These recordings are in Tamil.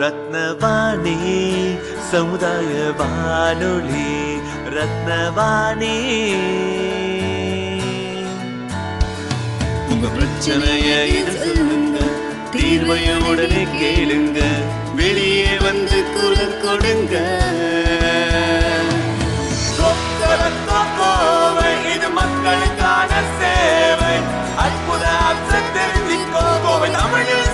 ரத்னவாணி சமுதாய வானொலி ரத்னவாணி. உங்க பிரச்சனைய இது சொல்லுங்க தீர்வைய உடனே கேளுங்க வெளியே வந்து குரல் கொடுங்க. இது மக்களுக்கான சேவை. அற்புத அம்சம் தெரிஞ்சுக்கோ கோவை தமிழில்.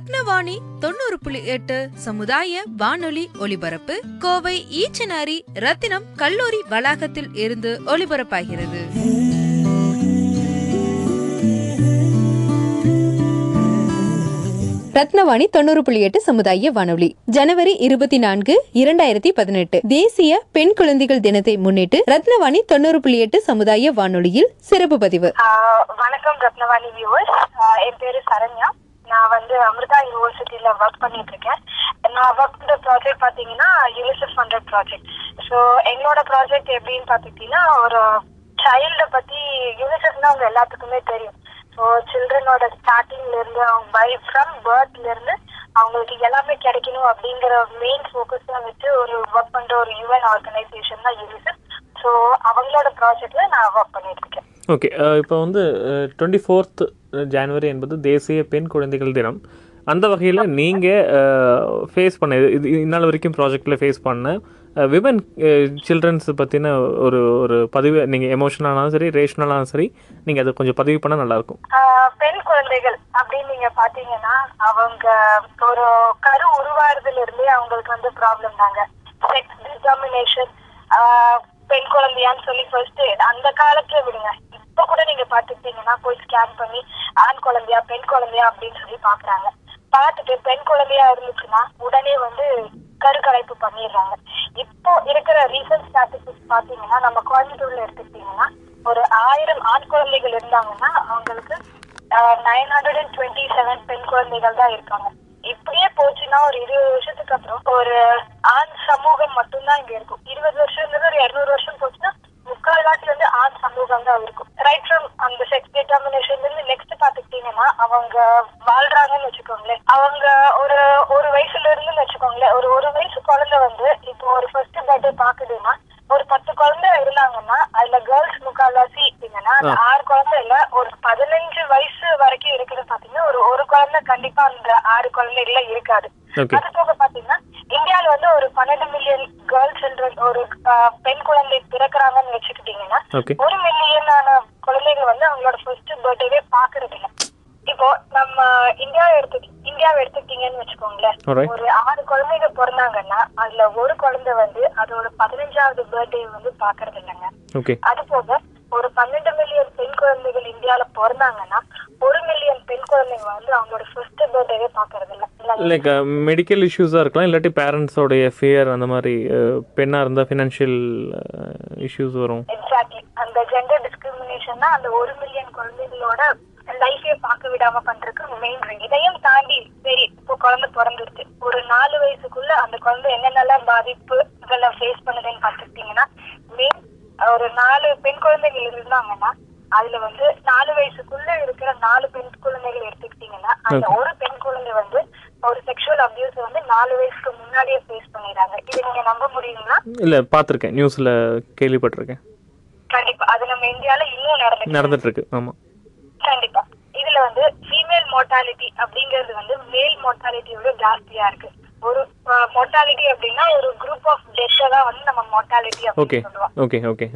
ரத்னவாணி தொண்ணூறு புள்ளி எட்டு சமுதாய வானொலி ஒலிபரப்பு கோவை ஈச்சனாரி ரத்தினம் கல்லூரி வளாகத்தில் இருந்து ஒலிபரப்பாகிறது. ரத்னவாணி தொண்ணூறு புள்ளி எட்டு சமுதாய வானொலி. ஜனவரி இருபத்தி நான்கு இரண்டாயிரத்தி பதினெட்டு தேசிய பெண் குழந்தைகள் தினத்தை முன்னிட்டு ரத்னவாணி தொண்ணூறு புள்ளி எட்டு சமுதாய வானொலியில் சிறப்பு பதிவு. வணக்கம் ரத்னவாணி வியூவர்ஸ் என் பேரு சரண்யா. நான் வந்து அமிர்தா யூனிவர்சிட்டியில ஒர்க் பண்ணிட்டு இருக்கேன் நான் ஒர்க் பண்ற ப்ராஜெக்ட் பாத்தீங்கன்னா யூனிசெஃப் ஃபண்டட் ப்ராஜெக்ட் ஸோ எங்களோட ப்ராஜெக்ட் எப்படின்னு பாத்துக்கிட்டீங்கன்னா ஒரு சைல்ட பத்தி யூனிசெஃப்னா அவங்க எல்லாத்துக்குமே தெரியும். ஸோ சில்ட்ரனோட ஸ்டார்டிங்ல இருந்து அவங்க பை ஃப்ரம் பர்த்ல இருந்து அவங்களுக்கு எல்லாமே கிடைக்கணும் அப்படிங்கிற மெயின் ஃபோக்கஸா வச்சு ஒரு ஒர்க் பண்ற ஒரு யூஎன் ஆர்கனைசேஷன் தான் யூனிசெஃப் ஸோ அவங்களோட ப்ராஜெக்ட்ல நான் ஒர்க் பண்ணிட்டு இருக்கேன் ஓகே இப்போ வந்து டுவெண்ட்டி ஃபோர்த் ஜான்வரி என்பது தேசிய பெண் குழந்தைகள் தினம். அந்த வகையில் நீங்கள் ஃபேஸ் பண்ண இது இது இந்நாள் வரைக்கும் ப்ராஜெக்டில் ஃபேஸ் பண்ண விமன் சில்ட்ரன்ஸ் பற்றின ஒரு ஒரு பதிவு நீங்கள் எமோஷனலானாலும் சரி ரேஷனலானாலும் சரி நீங்கள் அதை கொஞ்சம் பதிவு பண்ணால் நல்லாயிருக்கும் பெண் குழந்தைகள் அப்படின்னு நீங்க பார்த்தீங்கன்னா அவங்க ஒரு கரு உருவாகிறதுலேருந்தே அவங்களுக்கு வந்து ப்ராப்ளம் தாங்க. செக்ஸ் டிட்டர்மினேஷன் பெண் குழந்தையான்னு சொல்லி ஃபர்ஸ்ட் அந்த காலத்துல விடுங்க. இப்ப கூட நீங்க பாத்துக்கிட்டீங்கன்னா போய் ஸ்கேன் பண்ணி ஆண் குழந்தையா பெண் குழந்தையா அப்படின்னு சொல்லி பாக்குறாங்க. பார்த்துட்டு பெண் குழந்தையா இருந்துச்சுன்னா உடனே வந்து கருக்கலைப்பு பண்ணிடுறாங்க. இப்போ இருக்கிற ரீசன்ட் ஸ்டாட்டிஸ்டிக்ஸ் பாத்தீங்கன்னா நம்ம கோயம்புத்தூர்ல எடுத்துக்கிட்டீங்கன்னா ஒரு ஆயிரம் ஆண் குழந்தைகள் இருந்தாங்கன்னா அவங்களுக்கு nine hundred and twenty seven பெண் குழந்தைகள் தான் இருக்காங்க. இப்படியே போச்சுன்னா ஒரு இருபது வருஷத்துக்கு அப்புறம் ஒரு ஆண் சமூகம் மட்டும்தான் இங்க இருக்கும். இருபது வருஷம்ன்றது ஒரு இருநூறு வருஷம் போச்சுன்னா முக்கால்வாசி வந்து ஆண் சமூகம் தான் இருக்கும். ரைட் ஃப்ரம் அந்த செக்ஸ் டிட்டர்மினேஷன்ல இருந்து நெக்ஸ்ட் பாத்துக்கிட்டீங்கன்னா அவங்க வாழ்றாங்கன்னு வச்சுக்கோங்களேன். அவங்க ஒரு ஒரு வயசுல இருந்துன்னு வச்சுக்கோங்களேன். ஒரு ஒரு வயசு குழந்தை வந்து இப்போ ஒரு ஃபர்ஸ்ட் பர்த்டே பாக்குதுன்னா ஒரு பத்து குழந்தை இருந்தாங்கன்னா அதுல கேர்ள்ஸ் முக்கால்வாசி இருந்தீங்கன்னா அந்த ஆறு குழந்தைல ஒரு பதினஞ்சு வயசு வரைக்கும் இருக்கிறது பாத்தீங்கன்னா ஒரு ஒரு குழந்தை கண்டிப்பா அந்த ஆறு குழந்தைகள இருக்காது. அது போக பாத்தீங்கன்னா இந்தியால வந்து ஒரு பன்னெண்டு மில்லியன் கேர்ள்ஸ் சில்ட்ரன் ஒரு ஆஹ், பெண் குழந்தை பிறக்குறாங்கன்னு வச்சுக்கிட்டீங்கன்னா. ஒரு மில்லியனான குழந்தைகள் வந்து அவங்களோட ஃபர்ஸ்ட் பர்த்டேவே பாக்குறது இல்ல இப்போ நம்ம இந்தியாவை எடுத்து இந்தியாவை எடுத்துக்கிட்டீங்கன்னு வச்சுக்கோங்களேன். ஒரு ஆறு குழந்தைங்க பிறந்தாங்கன்னா அதுல ஒரு குழந்தை வந்து அதோட பதினஞ்சாவது பர்த்டே வந்து பாக்குறது இல்லைங்க அது போக ஒரு பன்னெண்டு மில்லியன் பெண் குழந்தைகள் இந்தியால பிறந்தாங்கன்னா ஒரு மில்லியன் பெண் குழந்தைங்க வந்து அவங்களோட ஃபர்ஸ்ட் பர்த்டேவே பாக்குறது இல்ல? லைக் மெடிக்கல் இஷ்யூஸாக இருக்கலாம் இல்லாட்டி பேரண்ட்ஸோடைய ஃபியர் அந்த மாதிரி பெண்ணாக இருந்தால் ஃபினான்ஷியல் இஷ்யூஸ் வரும். எக்ஸாக்ட்லி அந்த ஜெண்டர் டிஸ்கிரிமினேஷன் தான் அந்த ஒரு மில்லியன் குழந்தைகளோட லைஃபே பார்க்க விடாம பண்றதுக்கு மெயின் ரீசன் இதையும் தாண்டி சரி இப்போ குழந்தை பிறந்துருச்சு. ஒரு நாலு வயசுக்குள்ள அந்த குழந்தை என்னென்னலாம் பாதிப்புகளை ஃபேஸ் பண்ணுதுன்னு பார்த்துக்கிட்டீங்கன்னா மெயின் ஒரு நாலு பெண் குழந்தைகள் இருந்தாங்கன்னா அதுல வந்து நாலு வயசுக்குள்ள இருக்கிற நாலு பெண் குழந்தைகள் எடுத்துக்கிட்டீங்கன்னா அந்த. ஒரு பெண் குழந்தை வந்து ஒரு செக்ஷுவல் அபியூஸ் வந்து நாலு வயசுக்கு முன்னாடியே ஃபேஸ் பண்ணிடுறாங்க. இது நீங்க நம்ப முடியுங்களா? இல்லை பார்த்துருக்கேன் நியூஸில் கேள்விப்பட்டிருக்கேன். கண்டிப்பா. அது நம்ம இந்தியால இன்னும் நடந்துட்டு நடந்துட்டுருக்கு. ஆமாம் கண்டிப்பா. இதுல வந்து ஃபீமேல் மோர்டாலிட்டி அப்படிங்கிறது வந்து மேல் மோர்டாலிட்டியோட ஜாஸ்தியா இருக்கு. ஒரு மோர்டாலிட்டி அப்படின்னா ஒரு குரூப் ஆஃப் டெத்தை தான் வந்து நம்ம மோர்டாலிட்டி ஓகே அப்படின்னு சொல்லுவோம். ஓகே ஓகே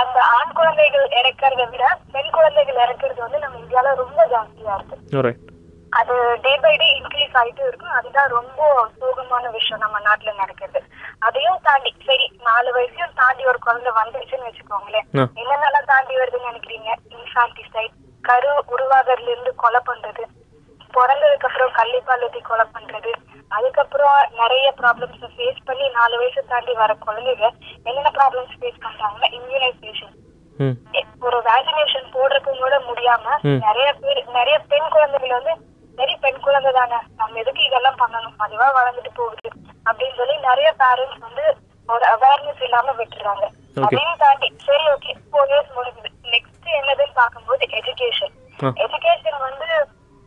அந்த ஆண் குழந்தைகள் இறக்கறத விட பெண் குழந்தைகள் இறக்குறது வந்து நம்ம இந்தியால ரொம்ப ஜாஸ்தியா இருக்கு. அது டே பை டே இன்க்ரீஸ் ஆயிட்டு இருக்கும். அதுதான் ரொம்ப சோகமான விஷயம் நம்ம நாட்டுல நடக்குது. அதையும் தாண்டி சரி நாலு வயசையும் தாண்டி ஒரு குழந்தை வந்துருச்சுன்னு வச்சுக்கோங்களேன். என்னென்னலாம் தாண்டி வருதுன்னு நினைக்கிறீங்க? இன்ஃபான்டிசைட் கரு உருவாகிறதுல இருந்து கொலை பண்றது பிறந்ததுக்கு அப்புறம் கள்ளிப்பால் ஊத்தி கொலை அதுக்கப்புறம் நிறைய ப்ராப்ளம்ஸ் ஃபேஸ் பண்ணி நாலு வயசு தாண்டி வர குழந்தைங்க என்னென்ன ப்ராப்ளம்ஸ் ஃபேஸ் பண்றாங்கன்னா இம்யூனைசேஷன் ஒரு வேக்சினேஷன் போடுறதுக்கு கூட முடியாம. நிறைய பேர் நிறைய பெண் குழந்தைகள் வந்து சரி பெண் குழந்தை தானே நம்ம எதுக்கு இதெல்லாம் பண்ணணும்? அதுவா வளர்ந்துட்டு போகுது அப்படின்னு சொல்லி நிறைய பேரண்ட்ஸ் வந்து ஒரு அவேர்னஸ் இல்லாம விட்டுறாங்க. அதையும் தாண்டி சரி ஓகே ஃபோர் இயர்ஸ் முடிஞ்சுது. நெக்ஸ்ட் என்னதுன்னு பார்க்கும்போது எஜுகேஷன். எஜுகேஷன் வந்து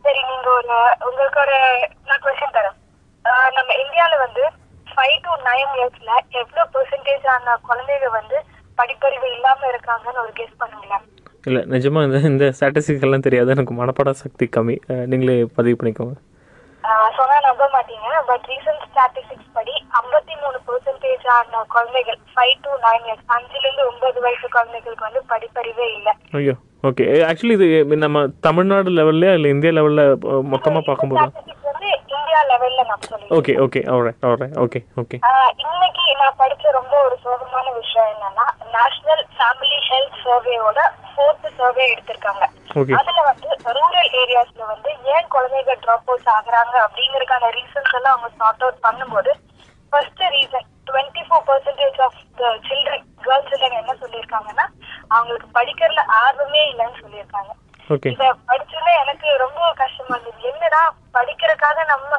சரி நீங்க ஒரு உங்களுக்கு ஒரு நான் கொஸ்டின் தரேன். இந்தியால வந்து ஃபைவ் டு நைன் இயர்ஸ்ல எவ்வளவு பெர்சன்டேஜ் ஆன குழந்தைங்க வந்து படிப்பறிவு இல்லாம இருக்காங்கன்னு ஒரு கெஸ் பண்ணுங்களேன். இல்லை நிஜமாக இந்த இந்த ஸ்டாட்டிஸ்டிக் எல்லாம் தெரியாது. எனக்கு மனப்பாட சக்தி கம்மி. நீங்களே பதிவு பண்ணிக்கோங்க. ஆஹ் சொன்னா நம்ப மாட்டீங்க. பட் ரீசன்ட் ஸ்டாட்டிஸ்டிக்ஸ் படி ஐம்பத்தி மூணு பெர்சன்டேஜ் ஆன குழந்தைகள் ஃபைவ் டு நைன் இயர்ஸ் அஞ்சுல இருந்து ஒன்பது வயசு குழந்தைகளுக்கு வந்து படிப்பறிவே இல்லை. ஐயோ ஓகே ஆக்சுவலி இது நம்ம தமிழ்நாடு லெவல்லையா இல்லை இந்தியா லெவலில் மொத்தமாக பார்க்கும்போது? இந்தியா லெவல்ல நான் சொல்லுவேன் okay okay alright alright okay okay இன்னைக்கு நான் படிச்ச ரொம்ப ஒரு சோகமான விஷயம் என்னன்னா நேஷனல் ஃபேமிலி ஹெல்த் சர்வேயோட ஃபோர்த் சர்வே எடுத்திருக்காங்க. அதுல வந்து ரூரல் ஏரியாஸ்ல வந்து ஏன் குழந்தைங்க ட்ராப் அவுட்ஸ் ஆகுறாங்க அப்படிங்கறதுக்கான ரீசன்ஸ் எல்லாம் அவங்க சார்ட் அவுட் பண்ணும்போது first reason twenty four percentage of the children girls children என்ன சொல்லியிருக்காங்கன்னா அவங்களுக்கு படிக்கிறதுல ஆர்வமே இல்லைன்னு சொல்லியிருக்காங்க. இத படிச்சோன்னே எனக்கு ரொம்ப கஷ்டமா இருந்தது. என்னடா படிக்கிறதுக்காக நம்ம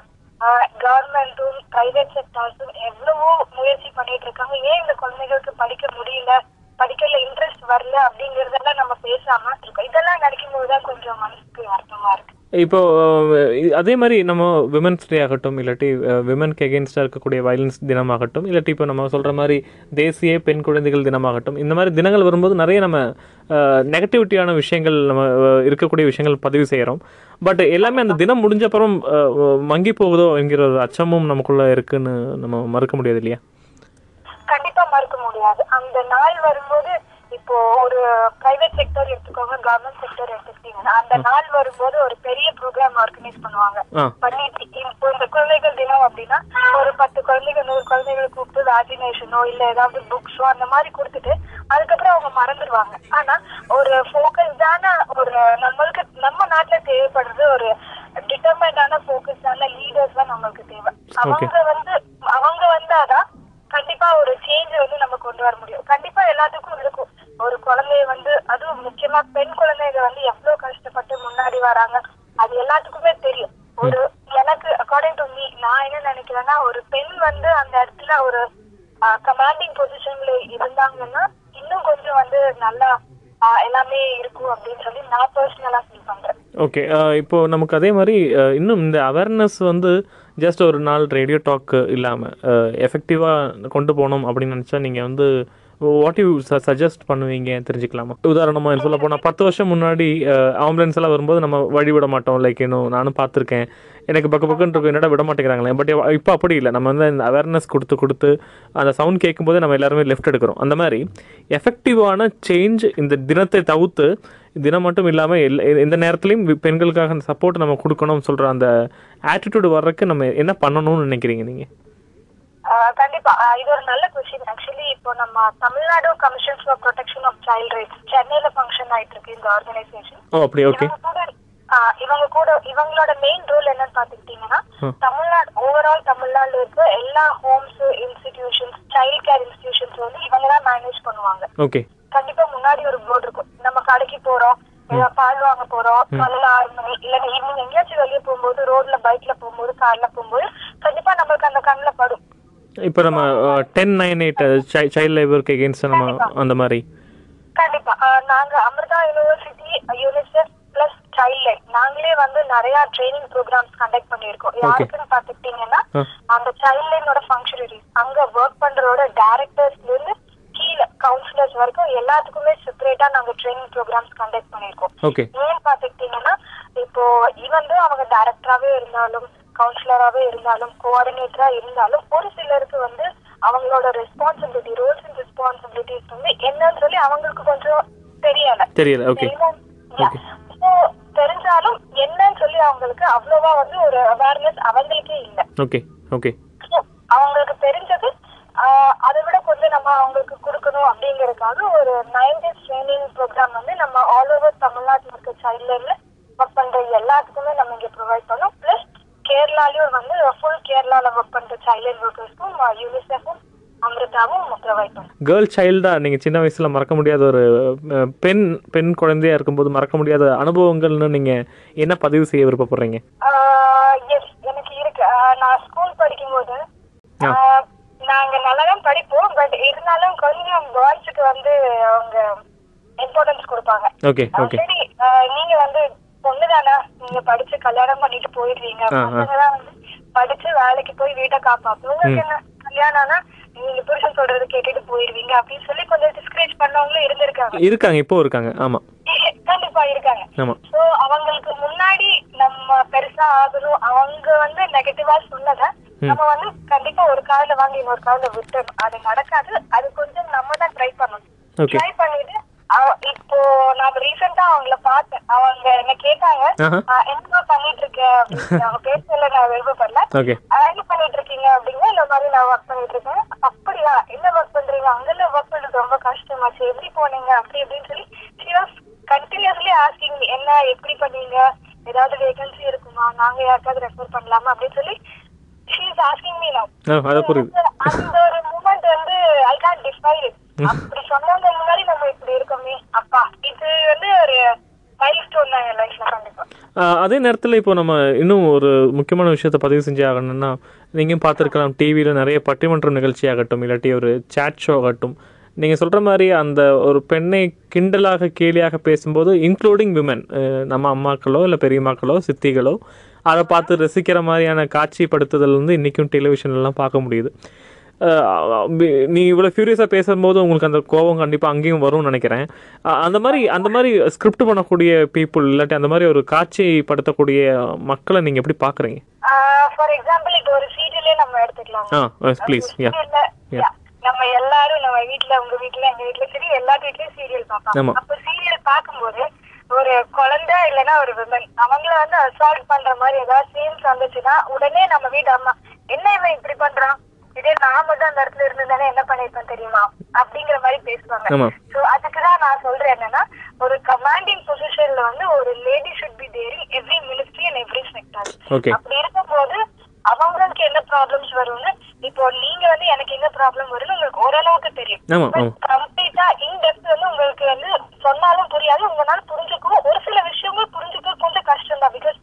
கவர்மெண்ட்டும் பிரைவேட் செக்டார்ஸும் எவ்வளவோ முயற்சி பண்ணிட்டு இருக்காங்க. ஏன் இந்த குழந்தைகளுக்கு படிக்க முடியல? படிக்கல இன்ட்ரெஸ்ட் வரல அப்படிங்கறதெல்லாம் நம்ம பேசாம இருக்கோம் இதெல்லாம் நினைக்கும் போதுதான் கொஞ்சம் மனசுக்கு அர்த்தமா இருக்கு. இப்போ அதே மாதிரி நம்ம விமன்ஸ் டே ஆகட்டும் இல்லாட்டி விமனுக்கு எகென்ஸ்டாக இருக்கக்கூடிய வயலன்ஸ் தினமாகட்டும் இல்லாட்டி இப்போ நம்ம சொல்கிற மாதிரி தேசிய பெண் குழந்தைகள் தினமாகட்டும் இந்த மாதிரி தினங்கள் வரும்போது நிறைய நம்ம நெகட்டிவிட்டியான விஷயங்கள் நம்ம இருக்கக்கூடிய விஷயங்கள் பதிவு செய்கிறோம் பட் எல்லாமே அந்த தினம் முடிஞ்ச அப்புறம் மங்கி போகுதோ என்கிற ஒரு அச்சமும் நமக்குள்ளே இருக்குன்னு நம்ம மறுக்க முடியாது இல்லையா? கண்டிப்பாக மறுக்க முடியாது. அந்த நாள் வரும்போது இப்போ ஒரு பிரைவேட் செக்டர் எடுத்துக்கோங்க கவர்மெண்ட் செக்டர் எடுத்துக்கிட்டீங்கன்னா அந்த நாள் வரும்போது ஒரு பெரிய ப்ரோக்ராம் ஆர்கனைஸ் பண்ணுவாங்க. பண்ணிட்டு இப்போ இந்த குழந்தைகள் தினம் அப்படின்னா ஒரு பத்து குழந்தைகள் நூறு குழந்தைகளை கூப்பிட்டு வேக்சினேஷனோ இல்ல ஏதாவது புக்ஸோ அந்த மாதிரி கொடுத்துட்டு அதுக்கப்புறம் அவங்க மறந்துடுவாங்க. ஆனா ஒரு ஃபோக்கஸ்டான ஒரு நம்மளுக்கு நம்ம நாட்டுல தேவைப்படுறது ஒரு டிட்டர்மைண்டான ஃபோக்கஸ்டான லீடர்ஸ் தான் நம்மளுக்கு தேவை. அவங்க வந்து அவங்க வந்தாதான் கண்டிப்பா ஒரு சேஞ்ச் வந்து நம்ம கொண்டு வர முடியும். கண்டிப்பா எல்லாத்துக்கும் ஒரு குழந்தைய வந்து அதுவும் முக்கியமா பெண் குழந்தைங்க வந்து எவ்வளவு கஷ்டப்பட்டு முன்னாடி வராங்க அது எல்லாத்துக்குமே தெரியும். ஒரு எனக்கு அக்கார்டிங் டு மீ நான் என்ன நினைக்கிறேன்னா ஒரு பெண் வந்து அந்த இடத்துல ஒரு கமாண்டிங் பொசிஷன்ல இருந்தாங்கன்னா இன்னும் கொஞ்சம் வந்து நல்லா ஆஹ், எல்லாமே இருக்கும் அப்படின்னு சொல்லி நான் பர்சனலா ஃபீல் பண்றேன். ஓகே இப்போ நமக்கு அதே மாதிரி இன்னும் இந்த அவேர்னஸ் வந்து ஜஸ்ட் ஒரு நாள் ரேடியோ டாக்கு இல்லாமல் எஃபெக்டிவாக கொண்டு போகணும் அப்படின்னு நினச்சா நீங்கள் வந்து வாட் யூ சஜஸ்ட் பண்ணுவீங்க தெரிஞ்சுக்கலாமா? உதாரணமாக சொல்ல போனால் பத்து வருஷம் முன்னாடி ஆம்புலன்ஸ் எல்லாம் வரும்போது நம்ம வழி விட மாட்டோம். லைக் இன்னும் நானும் பார்த்துருக்கேன். எனக்கு பக்க பக்கம் இருக்கும் என்னடா விட மாட்டேங்கிறாங்களே. பட் இப்போ அப்படி இல்லை. நம்ம வந்து இந்த அவேர்னஸ் கொடுத்து கொடுத்து அந்த சவுண்ட் கேட்கும்போது நம்ம எல்லாருமே லெஃப்ட் எடுக்கிறோம். அந்த மாதிரி எஃபெக்டிவான சேஞ்ச் இந்த தினத்தை தவிர்த்து தினம் மட்டும் இல்லாமல் எல் எந்த நேரத்துலையும் பெண்களுக்காக அந்த சப்போர்ட் நம்ம கொடுக்கணும்னு சொல்கிற அந்த ஆட்டிடியூடு வர்றதுக்கு நம்ம என்ன பண்ணணும்னு நினைக்கிறீங்க நீங்கள் கண்டிப்பா. இது ஒரு நல்ல கொஸ்டின் ஆக்சுவலி இப்போ நம்ம Tamil Nadu commission for protection of child rights சென்னையில ஃபங்க்ஷன் ஆயிட்டு இருக்கு இந்த ஆர்கனைசேஷன் இவங்க கூட ஆஹ் இவங்க கூட இவங்களோட மெயின் ரோல் என்னன்னு பாத்துக்கிட்டீங்கன்னா. தமிழ்நாடு ஓவரால் தமிழ்நாடுல இருக்க எல்லா homes institutions child care institutions வந்து இவங்க தான் மேனேஜ் பண்ணுவாங்க கண்டிப்பா முன்னாடி ஒரு போர்டு இருக்கும். நம்ம கடைக்கு போறோம் பால் வாங்க போறோம் காலையில ஆறு மணி இல்ல ஈவினிங் எங்கேயாச்சும் வெளியே போகும்போது ரோட்ல பைக்ல போகும்போது கார்ல போகும்போது கண்டிப்பா நம்மளுக்கு அந்த கண்ணுல படும் இப்போ நம்ம டென் நைன் எயிட் சைல்ட் லேபருக்கு எகென்ஸ்ட் நம்ம அந்த மாதிரி. கண்டிப்பா. நாங்க Amrita university UNICEF plus child line நாங்களே வந்து நிறைய ட்ரைனிங் ப்ரோக்ராம்ஸ் கண்டக்ட் பண்ணிருக்கோம் யாருக்குன்னு பாத்துக்கிட்டீங்கன்னா. அந்த சைல்ட் லைனோட ஃபங்க்ஷனரிஸ் அங்க ஒர்க் பண்றதோட டைரக்டர்ஸ்ல இருந்து கீழே கவுன்சிலர்ஸ் வரைக்கும் எல்லாத்துக்குமே செப்பரேட்டா நாங்க ட்ரைனிங் ப்ரோக்ராம்ஸ் கண்டக்ட் பண்ணிருக்கோம் ஏன் பாத்துக்கிட்டீங்கன்னா இப்போ ஈவன் அவங்க டைரக்டராவே இருந்தாலும் கவுன்சிலராவே இருந்தாலும் கோஆர்டினேட்டரா இருந்தாலும் ஒரு சிலருக்கு வந்து அவங்களோட ரெஸ்பான்சிபிலிட்டி ரோல்ஸ் அண்ட் ரெஸ்பான்சிபிலிட்டிஸ் வந்து என்னன்னு சொல்லி அவங்களுக்கு கொஞ்சம் தெரியல. தெரியல ஓகே ஸோ தெரிஞ்சாலும் என்னன்னு சொல்லி அவங்களுக்கு அவ்வளவா வந்து ஒரு அவேர்னஸ் அவங்களுக்கே இல்லை. ஓகே ஓகே So, அவங்களுக்கு தெரிஞ்சது அதை விட கொஞ்சம் நம்ம அவங்களுக்கு கொடுக்கணும் அப்படிங்கறதுக்காக ஒரு நைன் டேஸ் ட்ரைனிங் ப்ரோக்ராம் வந்து நம்ம ஆல் ஓவர் தமிழ்நாட்டில் இருக்க சைல்ட் லைன்ல ஒர்க் பண்ற எல்லாத்துக்குமே நம்ம இங்க ப்ரொவைட் பண்ணோம். பிளஸ் கேரளாலயும் வந்து ஃபுல் கேரளால ஒர்க் பண்ற சைல்ட் ஒர்க்கர்ஸ்க்கும் யூனிசெஃபும் அமிர்தாவும் ப்ரொவைட் பண்ணோம் கேர்ள் சைல்டாக நீங்கள் சின்ன வயசில் மறக்க முடியாத ஒரு பெண் பெண் குழந்தையா இருக்கும்போது மறக்க முடியாத அனுபவங்கள்னு நீங்கள் என்ன பதிவு செய்ய விருப்பப்படுறீங்க? எஸ் எனக்கு இருக்கு. நான் ஸ்கூல் படிக்கும்போது நாங்க நல்லாதான் படிப்போம் பட் இருந்தாலும் கொஞ்சம் பாய்ஸுக்கு வந்து அவங்க இம்பார்ட்டன்ஸ் கொடுப்பாங்க. ஓகே ஓகே நீங்க வந்து பொண்ணுதானா? நீங்க படிச்சு கல்யாணம் பண்ணிட்டு போயிடுவீங்க. பசங்கதான் வந்து படிச்சு வேலைக்கு போய் வீட்டை காப்பாத்து உங்களுக்கு என்ன? கல்யாணம்னா நீங்க புருஷன் சொல்றது கேட்டுட்டு போயிருவீங்க அப்படின்னு சொல்லி கொஞ்சம் டிஸ்கரேஜ் பண்ணவங்களும் இருந்திருக்காங்க. இருக்காங்க இப்போ இருக்காங்க. ஆமாம் கண்டிப்பா இருக்காங்க. சோ அவங்களுக்கு முன்னாடி நம்ம பெருசா ஆகணும். அவங்க வந்து நெகட்டிவா சொன்னத நம்ம வந்து கண்டிப்பா ஒரு காதுல வாங்கி இன்னொரு காதுல விட்டுறணும். அது நடக்காது. அது கொஞ்சம் நம்ம தான் ட்ரை பண்ணணும். ட்ரை பண்ணிட்டு அவ- இப்போ நான் ரீசெண்டா அவங்கள பார்த்தேன் அவங்க என்ன கேட்டாங்க ஆஹா. "ஆஹ் என்னமா பண்ணிட்டு இருக்க அப்படின்னு. அவங்க பேசல நான் விருப்பப்படல. ஓகே. "ஆஹ் என்ன பண்ணிட்டு இருக்கீங்க அப்படின்னா இந்த மாதிரி நான் ஒர்க் பண்ணிட்டு இருக்கேன் அப்படியா? என்ன ஒர்க் பண்றீங்க? அங்கெல்லாம் ஒர்க் பண்றது ரொம்ப கஷ்டமாச்சு. எப்படி போனீங்க? அப்படி இப்படின்னு சொல்லி she was கண்டினியூஸ்லி ஆஸ்கிங் என்ன எப்படி பண்ணீங்க? ஏதாவது வேகன்சி இருக்குமா? நாங்க யாருக்காவது ரெஃபர் பண்ணலாமா? அப்படின்னு சொல்லி she is asking me now. ஆ அதை புரியுது. அந்த ஒரு மூமெண்ட் வந்து ஐ கான் டிஃபைன் அப்படி சொன்னவங்க முன்னாடி நம்ம இப்படி இருக்கோமே அப்பா. இது வந்து ஒரு அதே நேரத்தில் இப்போ நம்ம இன்னும் ஒரு முக்கியமான விஷயத்த பதிவு செஞ்சே ஆகணும்னா நீங்களும் பார்த்துருக்கலாம் டிவியில் நிறைய பட்டிமன்ற நிகழ்ச்சி ஆகட்டும் இல்லாட்டி ஒரு சேட் ஷோ ஆகட்டும். நீங்கள் சொல்கிற மாதிரி அந்த ஒரு பெண்ணை கிண்டலாக கேலியாக பேசும்போது இன்க்ளூடிங் விமன் நம்ம அம்மாக்களோ இல்லை பெரியம்மாக்களோ சித்திகளோ அதை பார்த்து ரசிக்கிற மாதிரியான காட்சிப்படுத்துதல் வந்து இன்றைக்கும் டெலிவிஷன்லாம் பார்க்க முடியுது. நீ இவ்வளோ ஃபியூரியஸாக பேசும்போது உங்களுக்கு அந்த கோபம் கண்டிப்பாக அங்கேயும் வரும்னு நினைக்கிறேன். அந்த மாதிரி அந்த மாதிரி ஸ்கிரிப்ட் பண்ணக்கூடிய பீப்புள் இல்லாட்டி அந்த மாதிரி ஒரு காட்சிப்படுத்தக்கூடிய மக்களை நீங்கள் எப்படி பார்க்குறீங்க ஃபார் எக்ஸாம்பிள் இப்போ ஒரு சீரியலே நம்ம எடுத்துக்கலாம். ஆ ப்ளீஸ் யா yeah, நம்ம எல்லாரும் நம்ம வீட்ல உங்க வீட்ல எங்க வீட்ல சரி எல்லா வீட்லயும் சீரியல். பார்ப்பாங்க அப்ப சீரியல் பார்க்கும்போது ஒரு குழந்தை இல்லைன்னா ஒரு விமன் அவங்கள வந்து அசால்ட் பண்ற மாதிரி ஏதாவது சீன்ஸ் வந்துச்சுன்னா உடனே நம்ம வீட்டு அம்மா என்ன இவன் இப்படி பண்றான்? இதே நான் மட்டும் அந்த இடத்துல இருந்திருந்தானே என்ன பண்ணிருப்பேன் தெரியுமா? அப்படிங்கிற மாதிரி பேசுவாங்க. சோ அதுக்குதான் நான் சொல்றேன் என்னன்னா ஒரு கமாண்டிங் பொசிஷன்ல வந்து ஒரு lady should be there in every ministry and every sector. அப்படி இருக்கும்போது அவங்களுக்கு என்ன ப்ராப்ளம்ஸ் வரும்னு இப்போ நீங்க வந்து எனக்கு என்ன ப்ராப்ளம் வரும்னு உங்களுக்கு ஓரளவுக்கு தெரியும். கம்ப்ளீட்டா இன் டெப்த் வந்து உங்களுக்கு வந்து சொன்னாலும் புரியாது. உங்களால புரிஞ்சுக்கவும் ஒரு சில விஷயங்கள் புரிஞ்சுக்க கொஞ்சம் கஷ்டம் தான் பிகாஸ்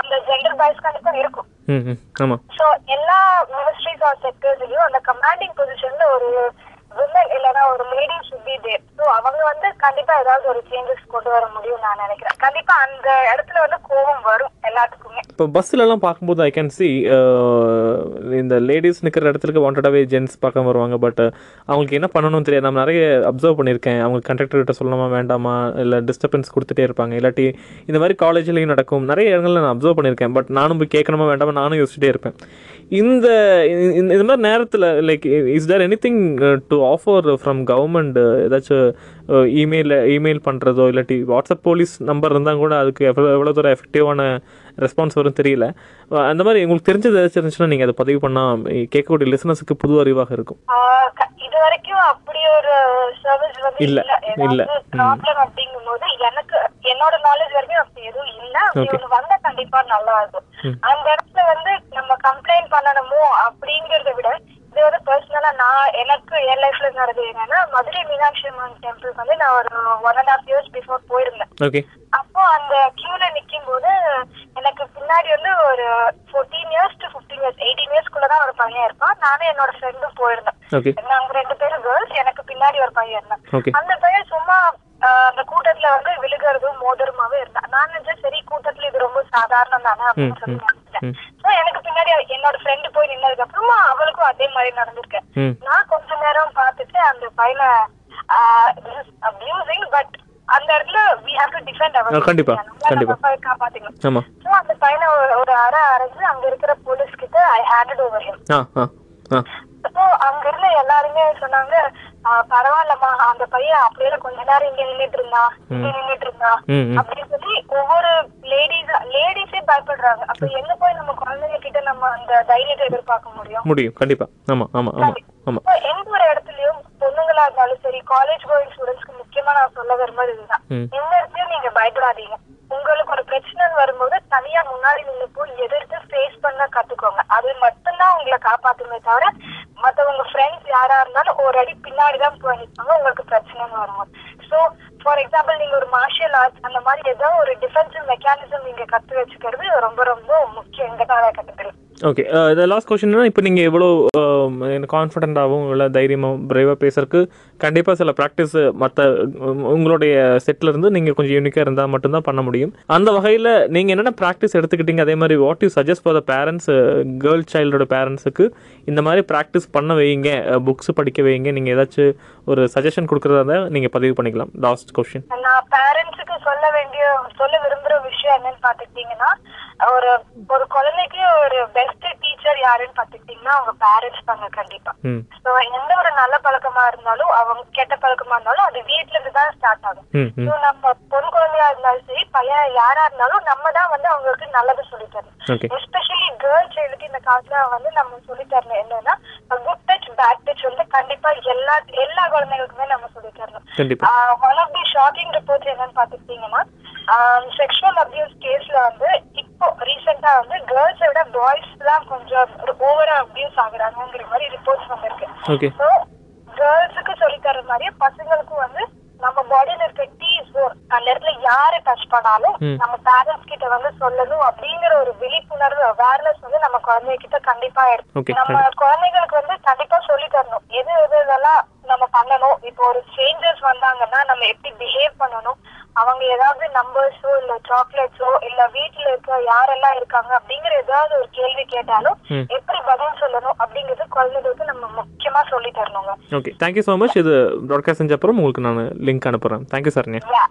அந்த ஜெண்டர் பாய்ஸ் கண்டிப்பா இருக்கும். சோ எல்லா மினிஸ்ட்ரிஸ் ஆர் செக்டர்ஸ்லயும் அந்த கமாண்டிங் பொசிஷன்ல ஒரு விமன் இல்லைன்னா ஒரு lady should be there so அவங்க வந்து கண்டிப்பா ஏதாவது ஒரு சேஞ்சஸ் கொண்டு வர முடியும் நான் நினைக்கிறேன். கண்டிப்பா அந்த இடத்துல வந்து கோபம் வரும் எல்லாத்துக்குமே. இப்போ பஸ்ஸிலலாம் பார்க்கும்போது ஐ கேன் சி இந்த லேடிஸ் நிற்கிற இடத்துக்கு வாண்டடாவே ஜென்ஸ் பார்க்க வருவாங்க. பட் uh, அவங்களுக்கு என்ன பண்ணணும்னு தெரியாது. நம்ம நிறைய அப்சர்வ் பண்ணியிருக்கேன். அவங்க கண்டக்டர் கிட்ட சொல்லணுமா வேண்டாமா? இல்லை டிஸ்டர்பன்ஸ் கொடுத்துட்டே இருப்பாங்க. இல்லாட்டி இந்த மாதிரி காலேஜ்லேயும் நடக்கும். நிறைய இடங்கள்ல நான் அப்சர்வ் பண்ணியிருக்கேன். பட் நானும் போய் கேட்கணுமா வேண்டாமா? நானும் யோசிச்சுட்டே இருப்பேன். இந்த இந்த மாதிரி நேரத்தில் like is there anything to offer from government ஏதாச்சும் இமெயில் இமெயில் பண்ணுறதோ இல்லாட்டி வாட்ஸ்அப் போலீஸ் நம்பர் இருந்தால் கூட அதுக்கு எவ்வளோ எவ்வளோ தூரம் எஃபெக்டிவான ரெஸ்பான்ஸ் வரும் தெரியல. அந்த மாதிரி உங்களுக்கு தெரிஞ்சது ஏதாச்சும் இருந்துச்சுன்னா நீங்கள் அதை பதிவு பண்ணால் கேட்கக்கூடிய லிசனஸுக்கு புது அறிவாக இருக்கும். இது வரைக்கும் அப்படி ஒரு சர்வீஸ் வந்து இல்ல, இல்ல. ப்ராப்ளம் அப்படிங்கும் போது எனக்கு என்னோட நாலேஜ் வரைக்கும் அப்படி எதுவும் இல்ல. அப்படி வந்தா கண்டிப்பா நல்லா இருக்கும். அந்த இடத்துல வந்து நம்ம கம்ப்ளைண்ட் பண்ணணுமோ அப்படிங்கறத விட வந்து பர்சனலா நான் எனக்கு என் லைஃப்ல நடந்தது என்னன்னா மதுரை மீனாட்சி அம்மன் டெம்பிள் வந்து நான் ஒரு one and half years before போயிருந்தேன். ஓகே அப்போ அந்த கியூல நிக்கும் போது எனக்கு பின்னாடி வந்து ஒரு fourteen years to fifteen years eighteen இயர்ஸ்க்குள்ள தான் ஒரு பையன் இருப்பான். நானும் என்னோட ஃப்ரெண்டும் போயிருந்தேன் நாங்க ரெண்டு பேரும் கேர்ள்ஸ் எனக்கு பின்னாடி ஒரு பையன் இருந்தான். Okay. அந்த பையன் சும்மா அந்த கூட்டத்துல வந்து விழுகிறதும் மோதிரமாவே இருந்தான். நான் நினைச்சேன் சரி கூட்டத்துல இது ரொம்ப சாதாரணம் தானே அப்படின்னு சொல்லி நினைச்சிட்டேன் சோ எனக்கு பின்னாடி என்னோட ஃப்ரெண்டு போய் நின்னதுக்கு அப்புறமா அவளுக்கும் அதே மாதிரி நடந்திருக்கு ம். நான் கொஞ்ச நேரம் பார்த்துட்டு அந்த பையனை அபியூசிங் பட் அந்த இடத்துல have to defend ஆ, அவர் கண்டிப்பா, கண்டிப்பா. காப்பாத்திக்கணும் ஆமாம் சோ அந்த பையனை ஒரு- அரை அரைஞ்சு அங்க இருக்கிற போலீஸ் கிட்ட I handed over him ah ah அப்போ அங்க இருந்த எல்லாருமே சொன்னாங்க "ஆ, பரவாயில்லம்மா. அந்த பையன் அப்படியே கொஞ்ச நேரம் இங்க நின்னுட்டு இருந்தான் இங்க நின்னுட்டு இருந்தான் ம். அப்படின்னு சொல்லி ஒவ்வொரு லேடிஸ் லேடிஸே பயப்படுறாங்க. அப்ப எங்க போய் நம்ம குழந்தைங்க கிட்ட நம்ம அந்த தைரியத்தை எதிர்பார்க்க முடியும்? முடியும். கண்டிப்பாக ஆமாம் ஆமாம் ஆமாம் ஆமாம் அப்போ எந்த ஒரு இடத்துலயும் பொண்ணுங்களா இருந்தாலும் சரி காலேஜ் கோயிங் ஸ்டூடெண்ட்ஸ்க்கு முக்கியமா நான் சொல்ல வரும்போது இதுதான். எந்த இடத்துலயும் நீங்க பயப்படாதீங்க உங்களுக்கு ஒரு பிரச்சனைன்னு வரும்போது தனியா முன்னாடி நின்று போய் எதிர்த்து ஃபேஸ் பண்ண கத்துக்கோங்க அது மட்டும்தான் உங்களை காப்பாத்துமே தவிர மத்தவங்க ஃப்ரெண்ட்ஸ் யாரா இருந்தாலும் ஒரு அடி பின்னாடி தான் போய் நிற்பாங்க உங்களுக்கு பிரச்சனைன்னு வரும்போது ஸோ ஃபார் எக்ஸாம்பிள் நீங்க ஒரு மார்ஷியல் ஆர்ட்ஸ் அந்த மாதிரி ஏதோ ஒரு டிஃபென்சிவ் மெக்கானிசம் நீங்க கத்து வச்சுக்கிறது ரொம்ப ரொம்ப முக்கியம் இந்த காலகட்டத்தில் ஓகே இந்த uh, லாஸ்ட் கொஷின்னா இப்போ நீங்கள் எவ்வளோ கான்ஃபிடென்ட்டாகவும் um, இல்லை தைரியமாக பிரைவாக பேசுறதுக்கு கண்டிப்பாக சில ப்ராக்டிஸ் மற்ற உங்களுடைய செட்டில் இருந்து நீங்கள் கொஞ்சம் யூனிக்காக இருந்தால் மட்டும்தான் பண்ண முடியும். அந்த வகையில் நீங்கள் என்னென்ன ப்ராக்டிஸ் எடுத்துக்கிட்டீங்க? அதே மாதிரி what you suggest for the parents girl சைல்டோட பேரண்ட்ஸுக்கு இந்த மாதிரி ப்ராக்டிஸ் பண்ண வைங்க புக்ஸ் uh, படிக்க வைங்க நீங்கள் ஏதாச்சும் ஒரு சஜஷன் கொடுக்குறதா இருந்தால் நீங்கள் பதிவு பண்ணிக்கலாம். லாஸ்ட் கொஷின் நான் பேரண்ட்ஸுக்கு சொல்ல வேண்டிய சொல்ல விரும்புற விஷயம் என்னன்னு பாத்துக்கிட்டீங்கன்னா ஒரு ஒரு குழந்தைக்கு ஒரு பெஸ்ட் டீச்சர் யாருன்னு பாத்துக்கிட்டீங்கன்னா அவங்க பேரண்ட்ஸ் தாங்க கண்டிப்பா. சோ எந்த ஒரு நல்ல பழக்கமா இருந்தாலும் அவங்க கெட்ட பழக்கமா இருந்தாலும் அது வீட்ல இருந்து தான் ஸ்டார்ட் ஆகும். நம்ம பொன் குழந்தையா இருந்தாலும் சரி பையன் யாரா இருந்தாலும் நம்ம தான் வந்து அவங்களுக்கு நல்லது சொல்லி தரணும். ஓகே எஸ்பெஷலி கேர்ள் சைல்டுக்கு இந்த காலத்துல வந்து நம்ம சொல்லி தரணும். என்னன்னா குட் டச் பேட் டச் வந்து கண்டிப்பா எல்லா எல்லா குழந்தைகளுக்குமே நம்ம சொல்லி தரணும் one of the shocking reports என்னன்னு பாத்துக்கிட்டீங்கன்னா செக்ஷுவல் அபியூஸ் கேஸ்ல வந்து இப்போ ரீசெண்டா வந்து கேர்ள்ஸை விட பாய்ஸ் தான் கொஞ்சம் ஓவரா அபியூஸ் ஆகுறாங்கிற மாதிரி ரிப்போர்ட்ஸ் வந்திருக்கு ஸோ கேர்ள்ஸுக்கு சொல்லி தர மாதிரி பசங்களுக்கும் வந்து நம்ம பாடியில இருக்க டீ ஜோன் அந்த இடத்துல யாரு டச் பண்ணாலும். நம்ம பேரண்ட்ஸ் கிட்ட வந்து சொல்லணும் அப்படிங்கிற ஒரு விழிப்புணர்வு அவேர்னஸ் வந்து நம்ம குழந்தைங்க கிட்ட கண்டிப்பா இருக்கு நம்ம குழந்தைங்களுக்கு வந்து கண்டிப்பா சொல்லி தரணும் எது எது இதெல்லாம் நம்ம பண்ணணும் இப்போ ஒரு சேஞ்சஸ் வந்தாங்கன்னா நம்ம எப்படி பிஹேவ் பண்ணணும்? அவங்க ஏதாவது நம்பர்ஸோ இல்ல சாக்லேட்ஸோ இல்ல வீட்டுல இருக்க யாரெல்லாம் இருக்காங்க அப்படிங்கிற ஏதாவது ஒரு கேள்வி கேட்டாலும். எப்படி பதில் சொல்லணும் அப்படிங்கறது குழந்தைகளுக்கு நம்ம முக்கியமா சொல்லி தரணுங்க. Okay thank you so much இது ப்ராட்காஸ்ட் செஞ்ச அப்புறம் உங்களுக்கு நான் லிங்க் அனுப்புகிறேன் தேங்க்யூ Yeah.